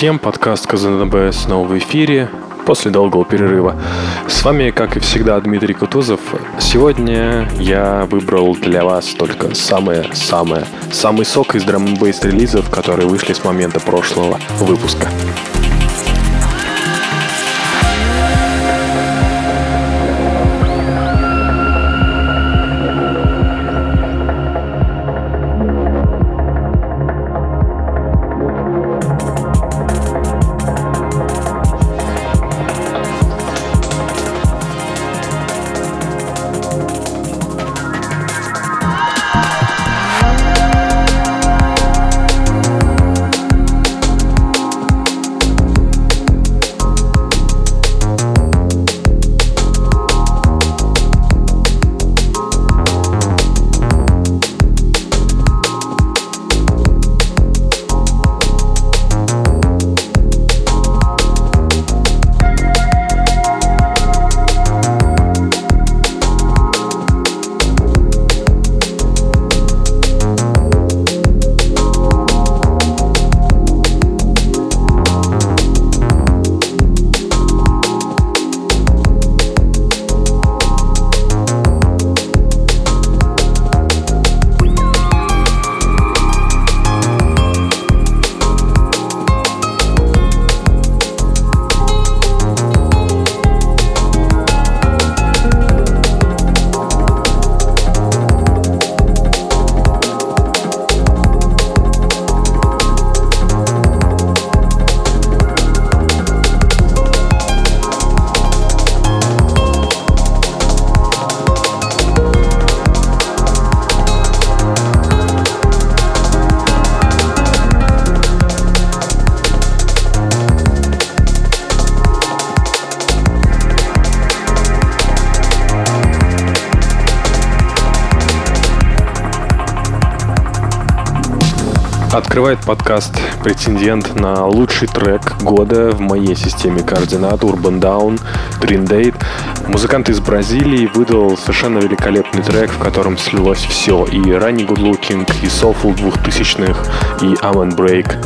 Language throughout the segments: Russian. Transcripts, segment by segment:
Всем, подкаст КЗНБ снова в эфире после долгого перерыва. С вами, как и всегда, Дмитрий Кутузов. Сегодня я выбрал для вас только самое-самое, самый сок из драм релизов, которые вышли с момента прошлого выпуска. Открывает подкаст претендент на лучший трек года в моей системе координат Urban Down Dream Date. Музыкант из Бразилии выдал совершенно великолепный трек, в котором слилось все. И ранний Good Looking, и Soulful 2000-х, и Amen Break.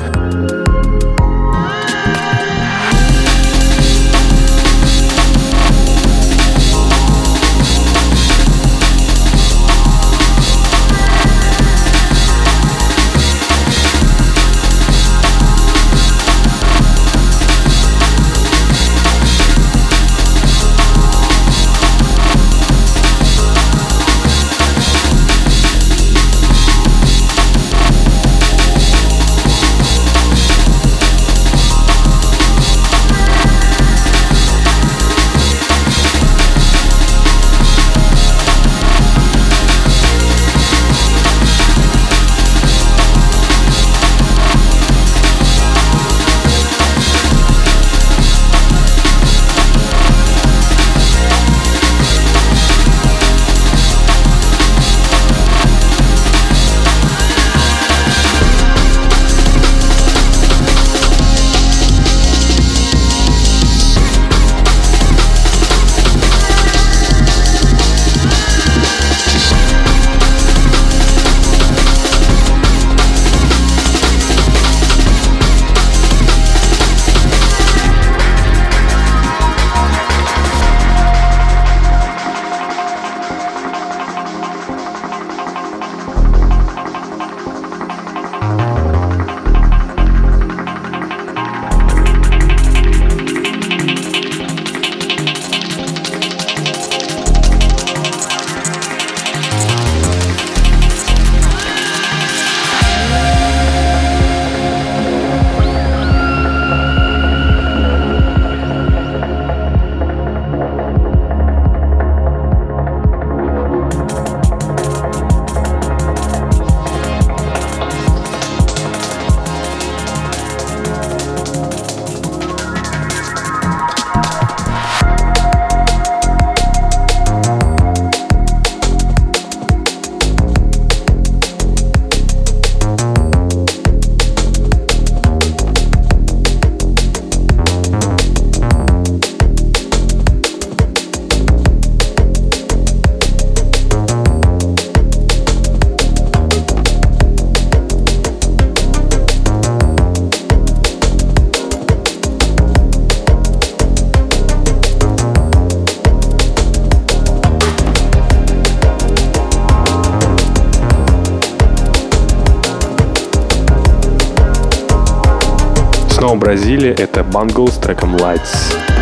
Снова Бразилия, это Bungle с треком Lights.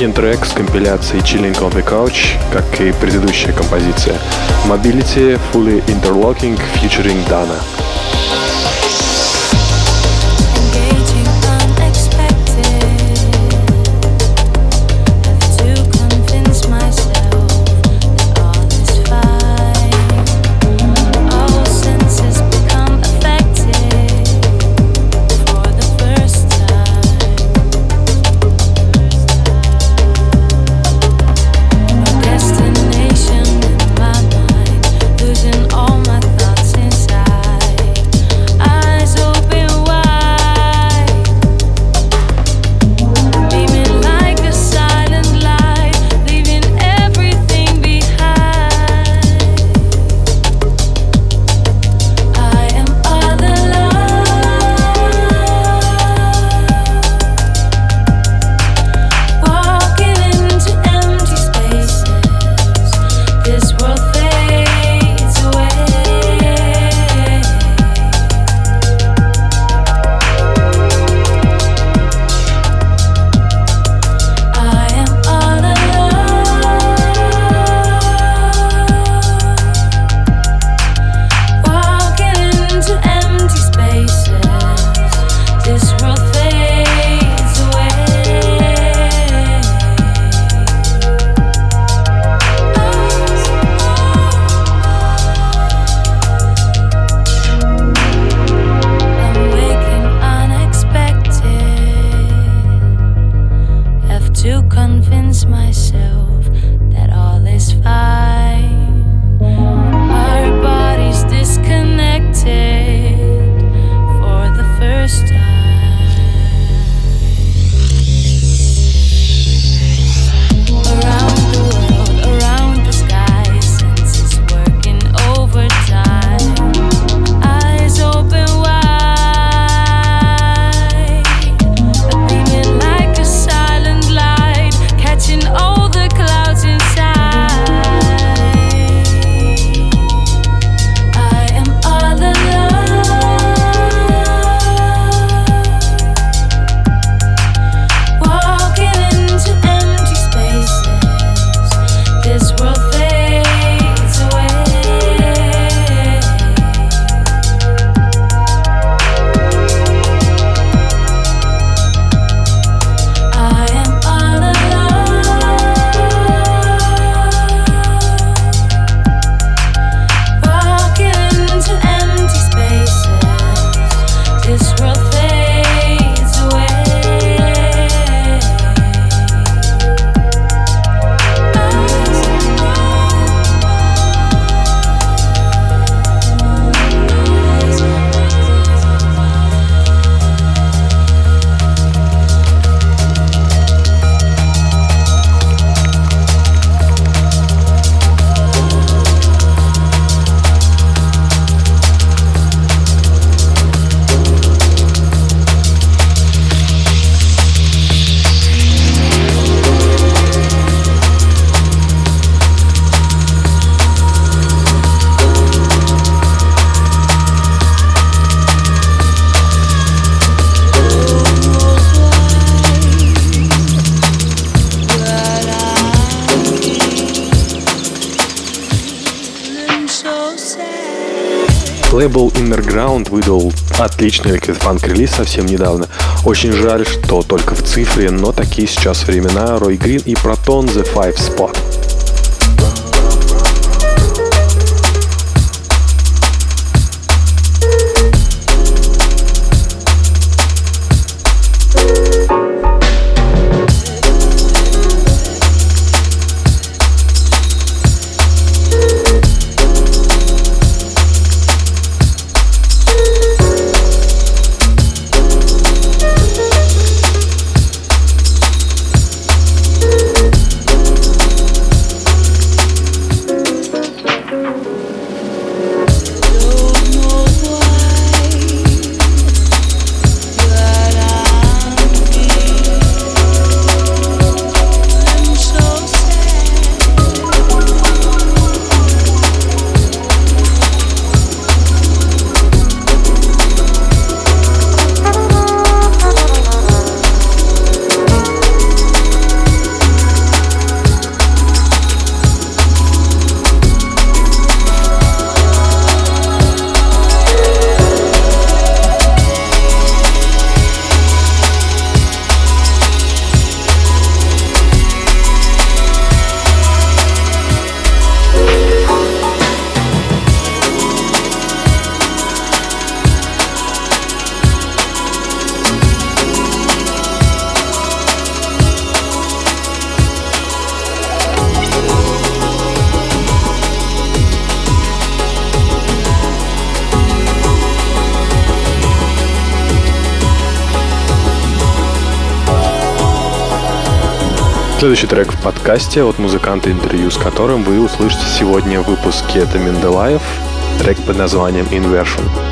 Один трек с компиляцией Chilling on the Couch, как и предыдущая композиция. Mobility Fully Interlocking featuring Dana. Выдал отличный Funk релиз совсем недавно. Очень жаль, что только в цифре, но такие сейчас времена. Рой Грин и Proton The Five Spot. Подкасте от музыканта, интервью с которым вы услышите сегодня в выпуске. Это Менделаев, трек под названием «Inversion».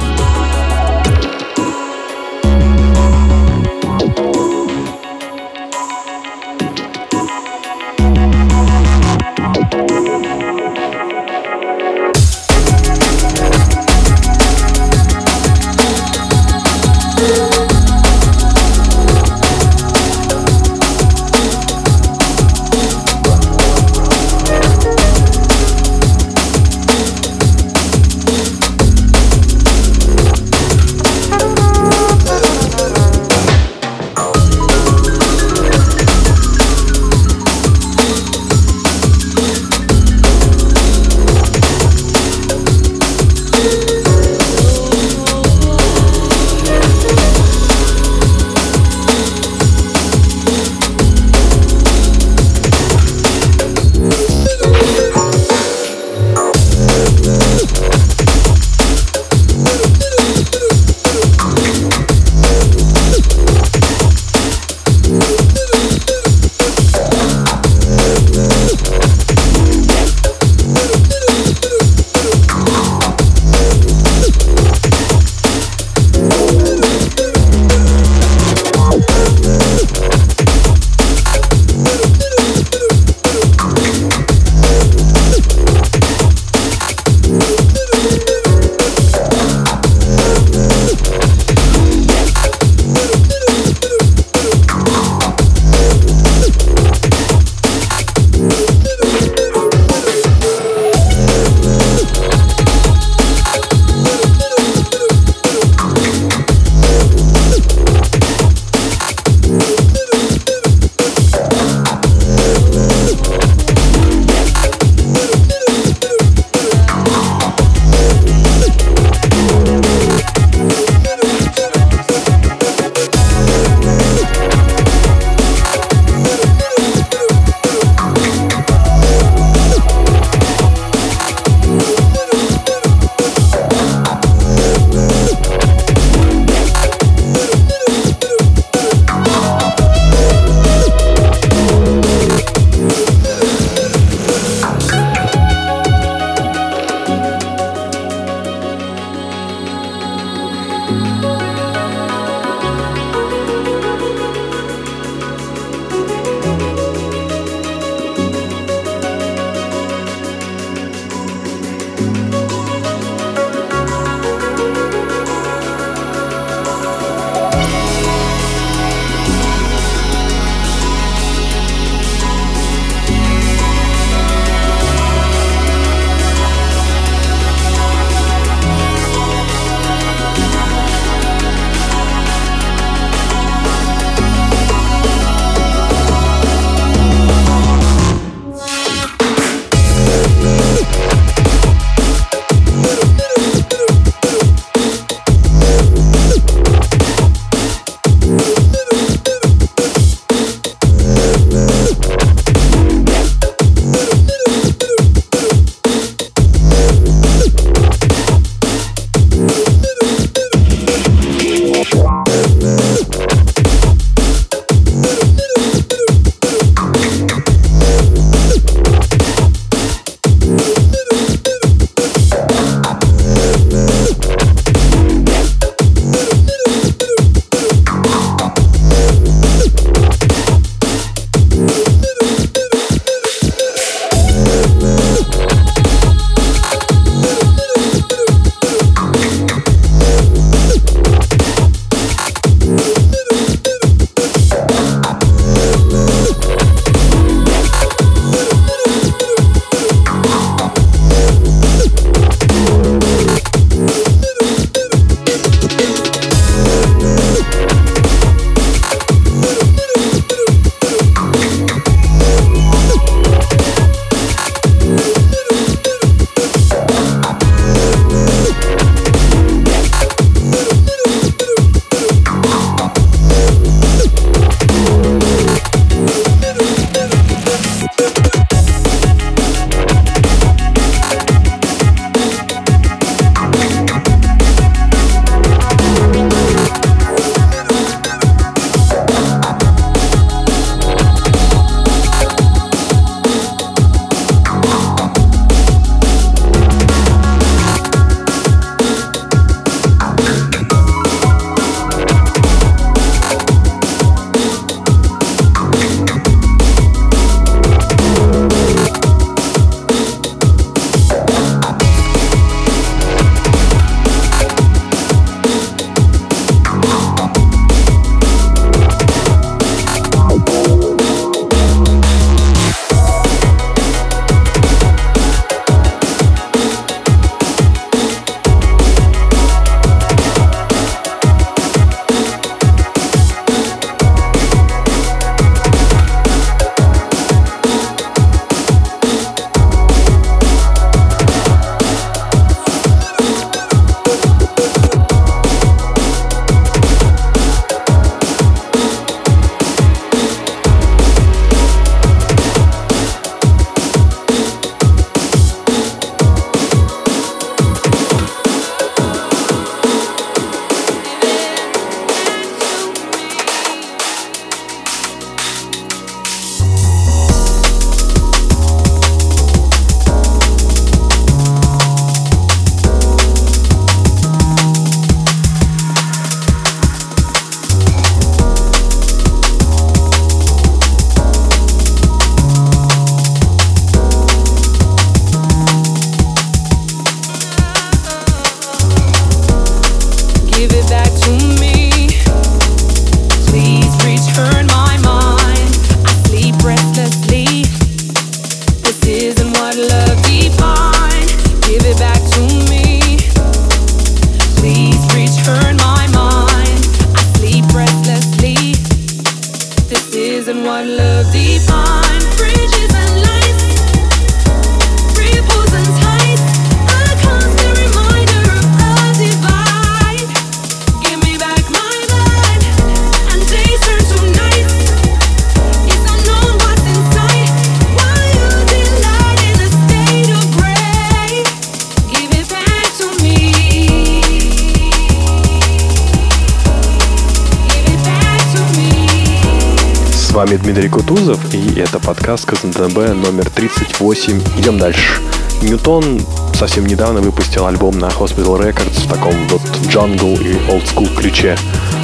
Вами Дмитрий Кутузов, и это подкаст КЗНТБ номер 38. Идем дальше. Ньютон совсем недавно выпустил альбом на Hospital Records в таком вот джангл и олдскул ключе.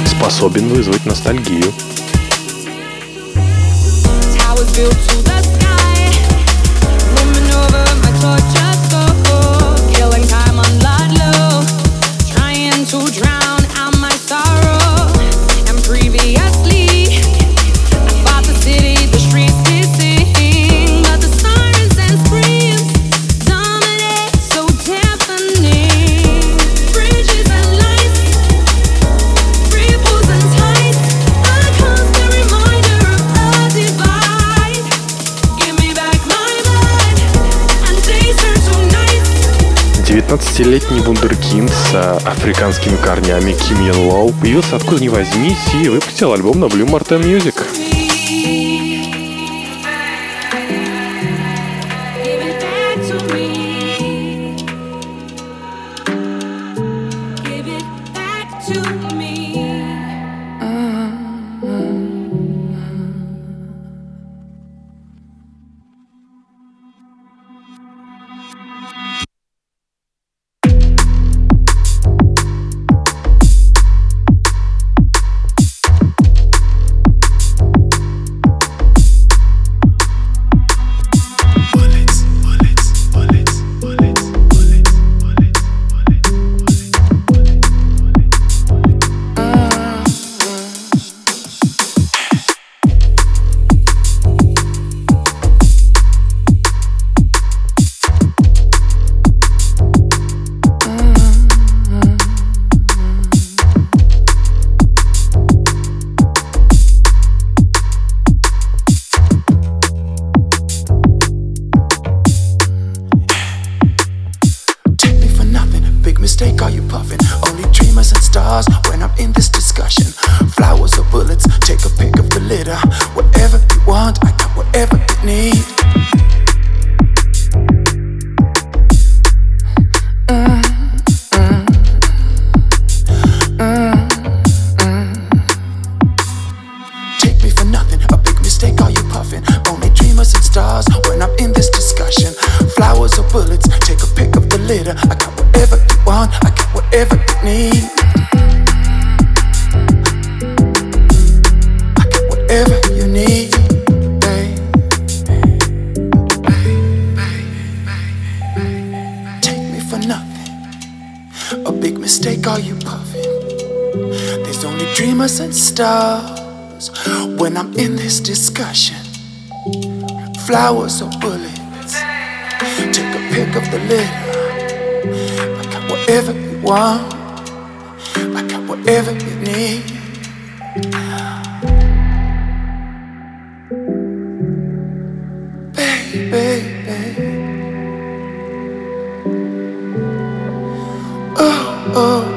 Способен вызвать ностальгию. to 16-летний вундеркинд с а, африканскими корнями Ким Йен Лоу появился откуда ни возьмись и выпустил альбом на Blue Martin Music. showers of bullets. Take a pick of the litter. I got whatever you want. I got whatever you need. Baby. Oh, oh.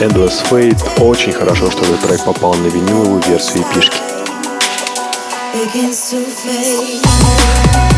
Endless Fate. Очень хорошо, что этот трек попал на виниловую версию пишки. Begins to fade.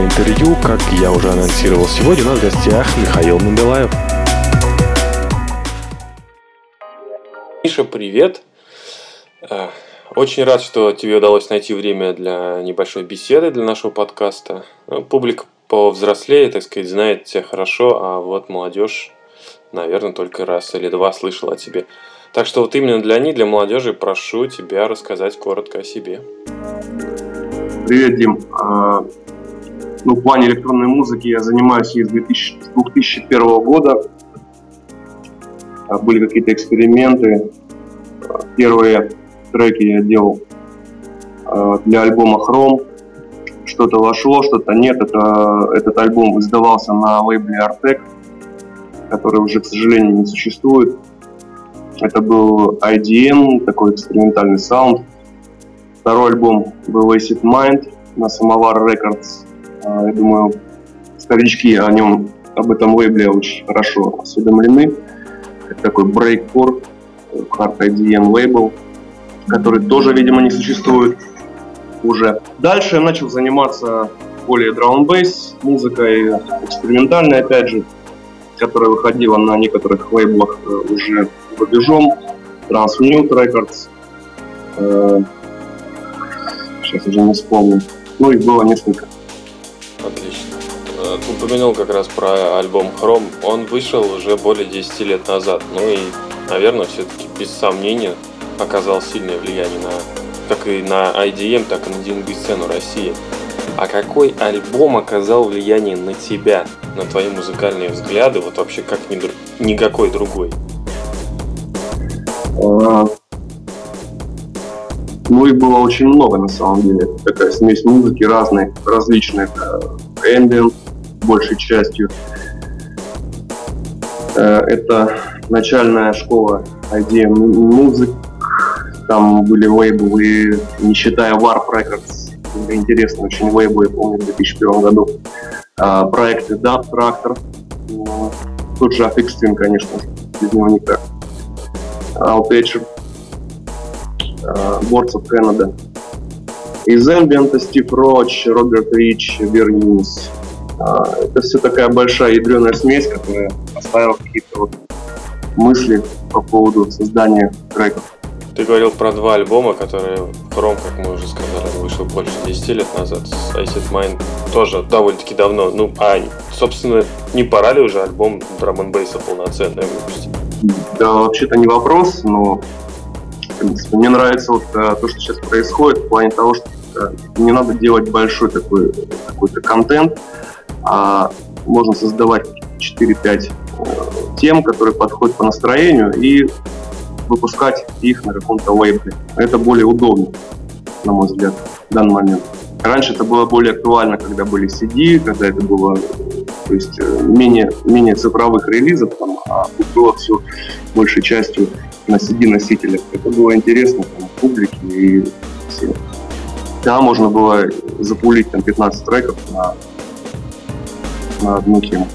Для интервью. Как я уже анонсировал сегодня, у нас в гостях Михаил Менделаев. Миша, привет. Э, очень рад, что тебе удалось найти время для небольшой беседы для нашего подкаста. Ну, публика повзрослее, так сказать, знает тебя хорошо, а вот молодежь, наверное, только раз или два слышала о тебе. Так что вот именно для них, для молодежи, прошу тебя рассказать коротко о себе. Привет, Дим. Ну, в плане электронной музыки я занимаюсь с 2001 года. Были какие-то эксперименты. Первые треки я делал э, для альбома Chrome. Что-то вошло, что-то нет. Это, этот альбом издавался на лейбле Artec, который уже, к сожалению, не существует. Это был IDM, такой экспериментальный саунд. Второй альбом был Acid Mind на Samovar Records. Э, я думаю, старички о нем, об этом лейбле очень хорошо осведомлены. Это такой breakcore, hard IDM лейбл который тоже, видимо, не существует уже. Дальше я начал заниматься более драм бейс музыкой экспериментальной, опять же, которая выходила на некоторых лейблах э, уже рубежом, Transmute Records, э, сейчас уже не вспомню, ну их было несколько. Э, упомянул как раз про альбом Chrome, он вышел уже более 10 лет назад, ну и, наверное, все-таки без сомнения оказал сильное влияние на как и на IDM, так и на DNB-сцену России. А какой альбом оказал влияние на тебя, на твои музыкальные взгляды, вот вообще как ни, никакой другой? А, Ну, их было очень много, на самом деле. Такая смесь музыки разной, различных. Ambient, большей частью. Это начальная школа IDM музык. Там были лейблы, не считая Warp Records. Интересно очень лейблы, я помню, в 2001 году. Проекты Dub Tractor, тот же Affix Twin, конечно, без него никак. Altature, Boards of Canada. Из Ambient Стив Роч, Роберт Рич, Вернис. Это все такая большая ядреная смесь, которая оставила какие-то вот мысли по поводу создания треков. Ты говорил про два альбома, которые Chrome, как мы уже сказали, вышел больше 10 лет назад. С Acid Mind тоже довольно-таки давно. Ну, а, собственно, не пора ли уже альбом драм н полноценный выпустить? Да, вообще-то не вопрос, но принципе, мне нравится вот а, то, что сейчас происходит в плане того, что а, не надо делать большой такой какой-то контент, а можно создавать 4-5 тем, которые подходят по настроению, и выпускать их на каком-то лейбле. Это более удобно, на мой взгляд, в данный момент. Раньше это было более актуально, когда были CD, когда это было то есть э, менее, менее цифровых релизов, там, а тут было все большей частью на CD-носителях. Это было интересно там, публике и всем. Да, можно было запулить там 15 треков на, на одну тему.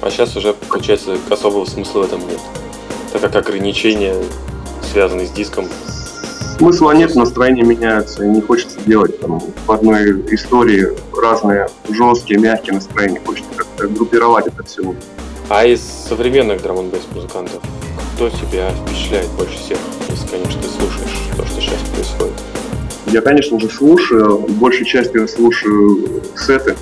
А сейчас уже, получается, особого смысла в этом нет. Так как ограничения, связанные с диском, Смысла нет, настроения меняются, и не хочется делать там в одной истории разные жесткие, мягкие настроения. Хочется как-то группировать это все. А из современных драм музыкантов, кто тебя впечатляет больше всех, если, конечно, ты слушаешь то, что сейчас происходит? Я, конечно же, слушаю. Большей частью слушаю сеты,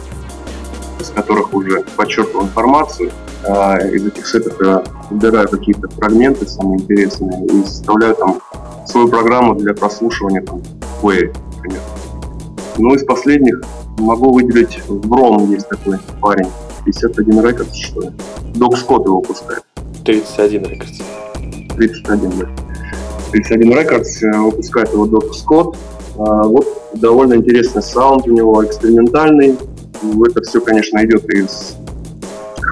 из которых уже подчеркивал информацию. А из этих сетов я выбираю какие-то фрагменты самые интересные и составляю там свою программу для прослушивания там, Play, например. Ну, из последних могу выделить Бром, есть такой парень, 51 Records, что ли. Док Скотт его выпускает. 31 Records. 31, да. 31 Records выпускает его Док Скотт. А, вот довольно интересный саунд у него, экспериментальный. Это все, конечно, идет из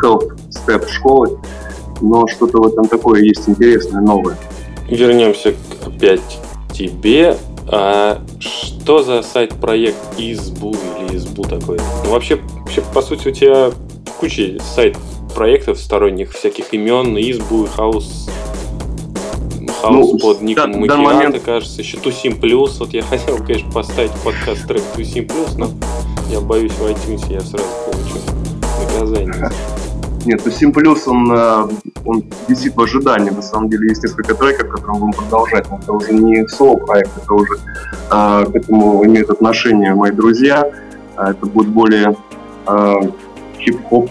Health Step школы, но что-то в этом такое есть интересное, новое. Вернемся опять к тебе. А что за сайт-проект Избу или Избу такой? Ну, вообще, вообще, по сути, у тебя куча сайт-проектов сторонних, всяких имен, Избу, Хаус, Хаус ну, под ником да, Макиата, момент... кажется, еще Тусим Плюс. Вот я хотел, конечно, поставить подкаст трек Тусим Плюс, но я боюсь в iTunes я сразу получу наказание. Нет, то Sim Plus, он, э, он висит в ожидании. На самом деле есть несколько треков, которые будем продолжать. Но это уже не соло-проект, это уже э, к этому имеют отношение мои друзья. А это будет более э, хип-хоп,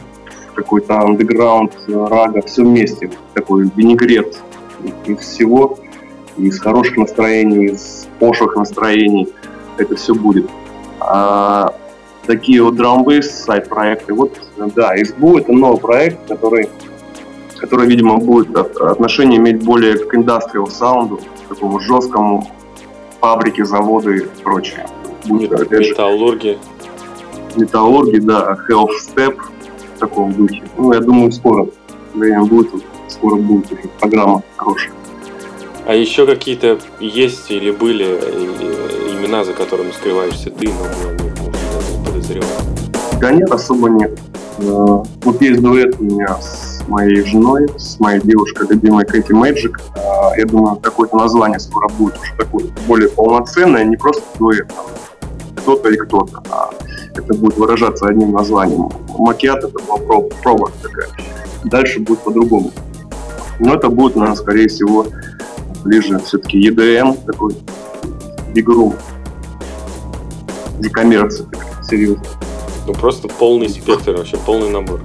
какой-то андеграунд, рага, все вместе. Такой винегрет из всего, из хороших настроений, из пошлых настроений. Это все будет. А такие вот драмбейс сайт-проекты. Вот, да, SBU это новый проект, который, который, видимо, будет отношение иметь более к индастриал саунду, такому жесткому фабрики, заводы и прочее. Будет, металлурги. Металлурги, да, Health Step в таком духе. Ну, я думаю, скоро время будет, скоро будет уже программа хорошая. А еще какие-то есть или были э, имена, за которыми скрываешься ты, но подозревал? Да нет, особо нет. Э, вот есть дуэт у меня с моей женой, с моей девушкой, любимой Кэти Мэджик. Э, я думаю, какое-то название скоро будет уже такое более полноценное, не просто дуэт, кто-то и кто-то, а это будет выражаться одним названием. Макиат это была проба, проба такая. Дальше будет по-другому. Но это будет, наверное, скорее всего, ближе все-таки EDM, такой Big Room. Не коммерция такая серьезно. Ну просто полный спектр, вообще полный набор.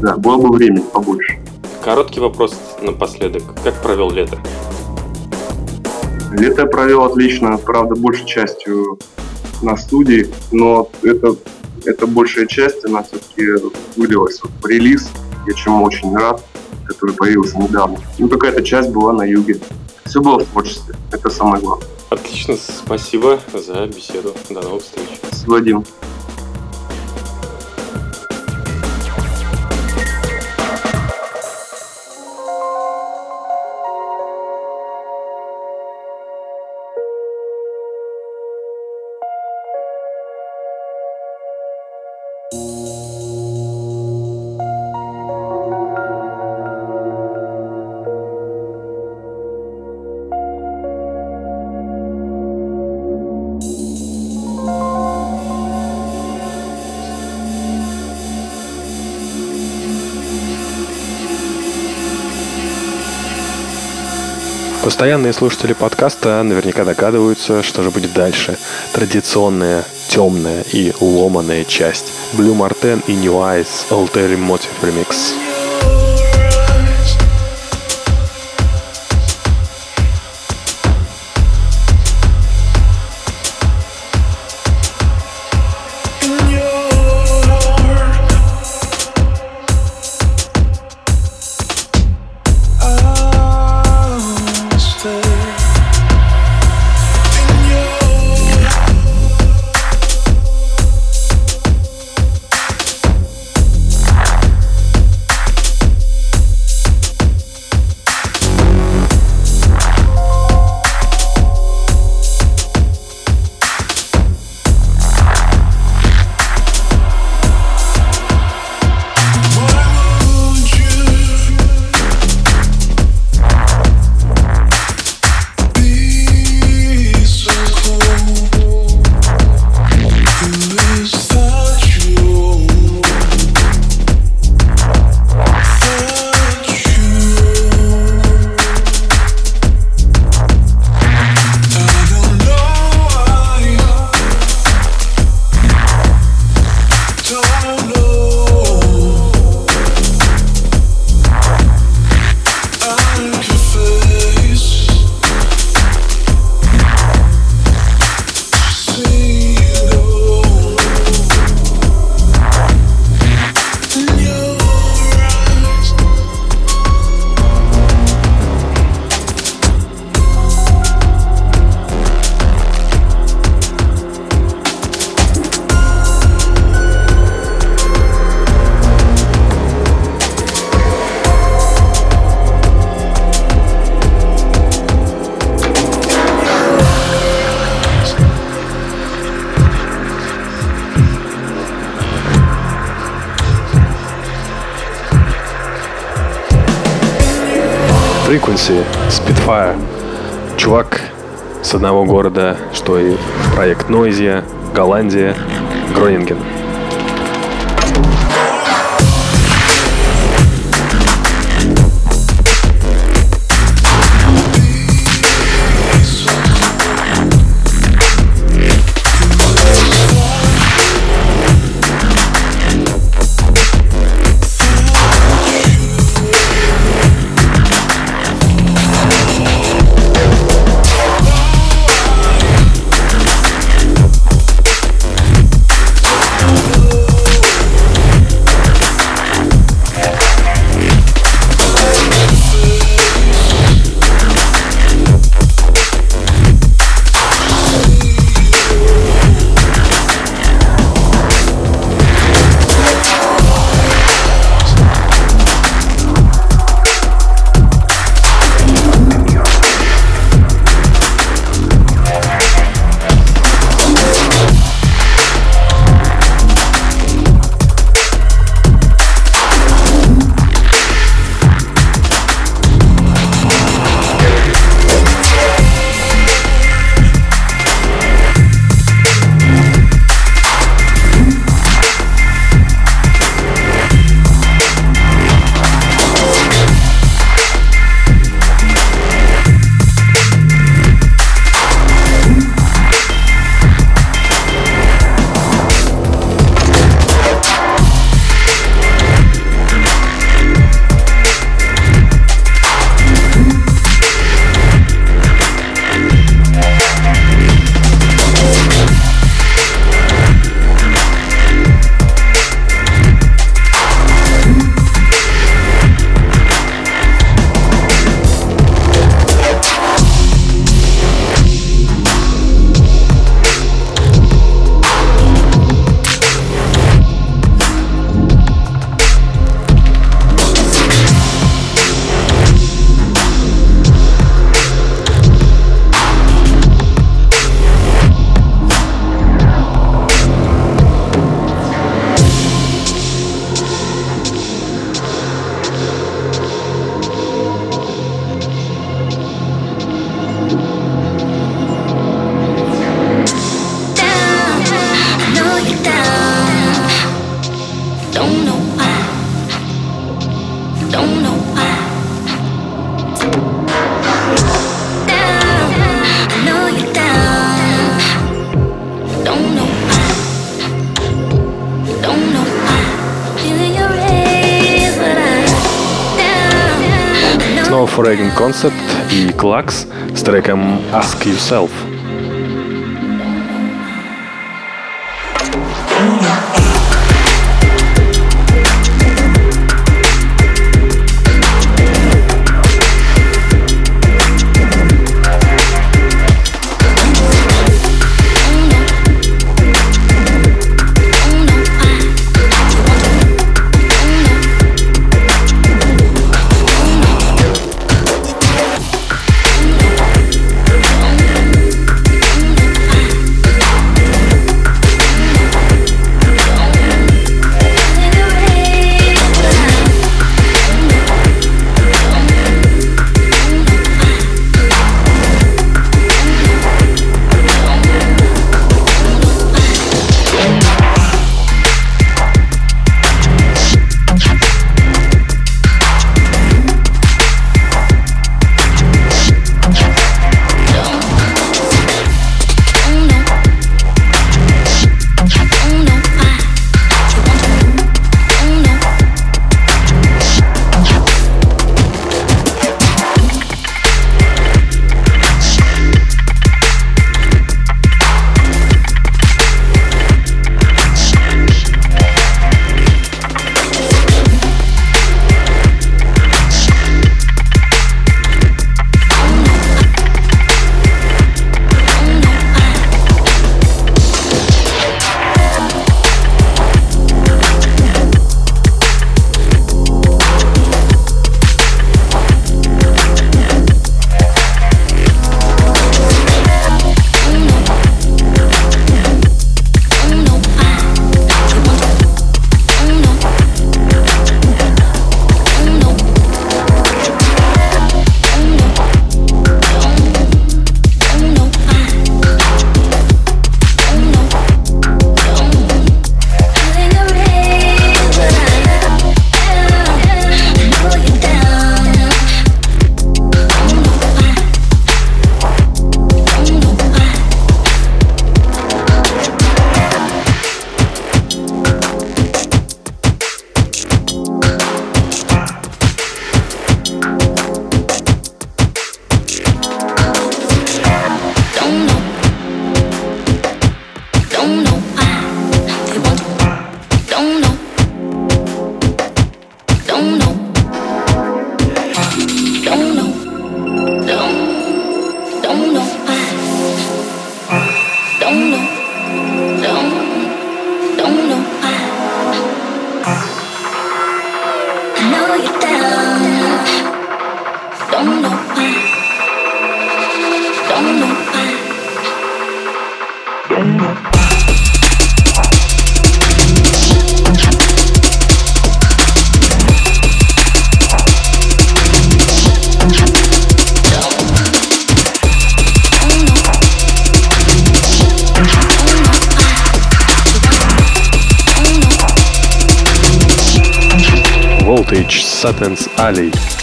Да, было бы времени побольше. Короткий вопрос напоследок. Как провел лето? Лето я провел отлично, правда, большей частью на студии, но это, это большая часть, она все-таки вылилась в релиз, я чему очень рад, который появился недавно. Ну, какая-то часть была на юге. Все было в творчестве, это самое главное. Отлично, спасибо за беседу. До новых встреч. Вадим. Постоянные слушатели подкаста наверняка догадываются, что же будет дальше. Традиционная, темная и ломаная часть. Blue Marten и New Eyes Alterim Motive Remix. Frequency, Spitfire. Чувак с одного города, что и проект Noisia, Голландия, Гронинген. Треком Ask Yourself. Ali.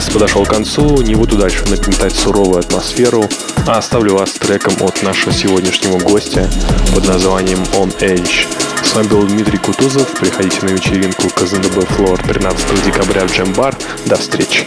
Подкаст подошел к концу, не буду дальше нагнетать суровую атмосферу, а оставлю вас треком от нашего сегодняшнего гостя под названием On Edge. С вами был Дмитрий Кутузов. Приходите на вечеринку КЗНБ Флор 13 декабря в Джембар. До встречи.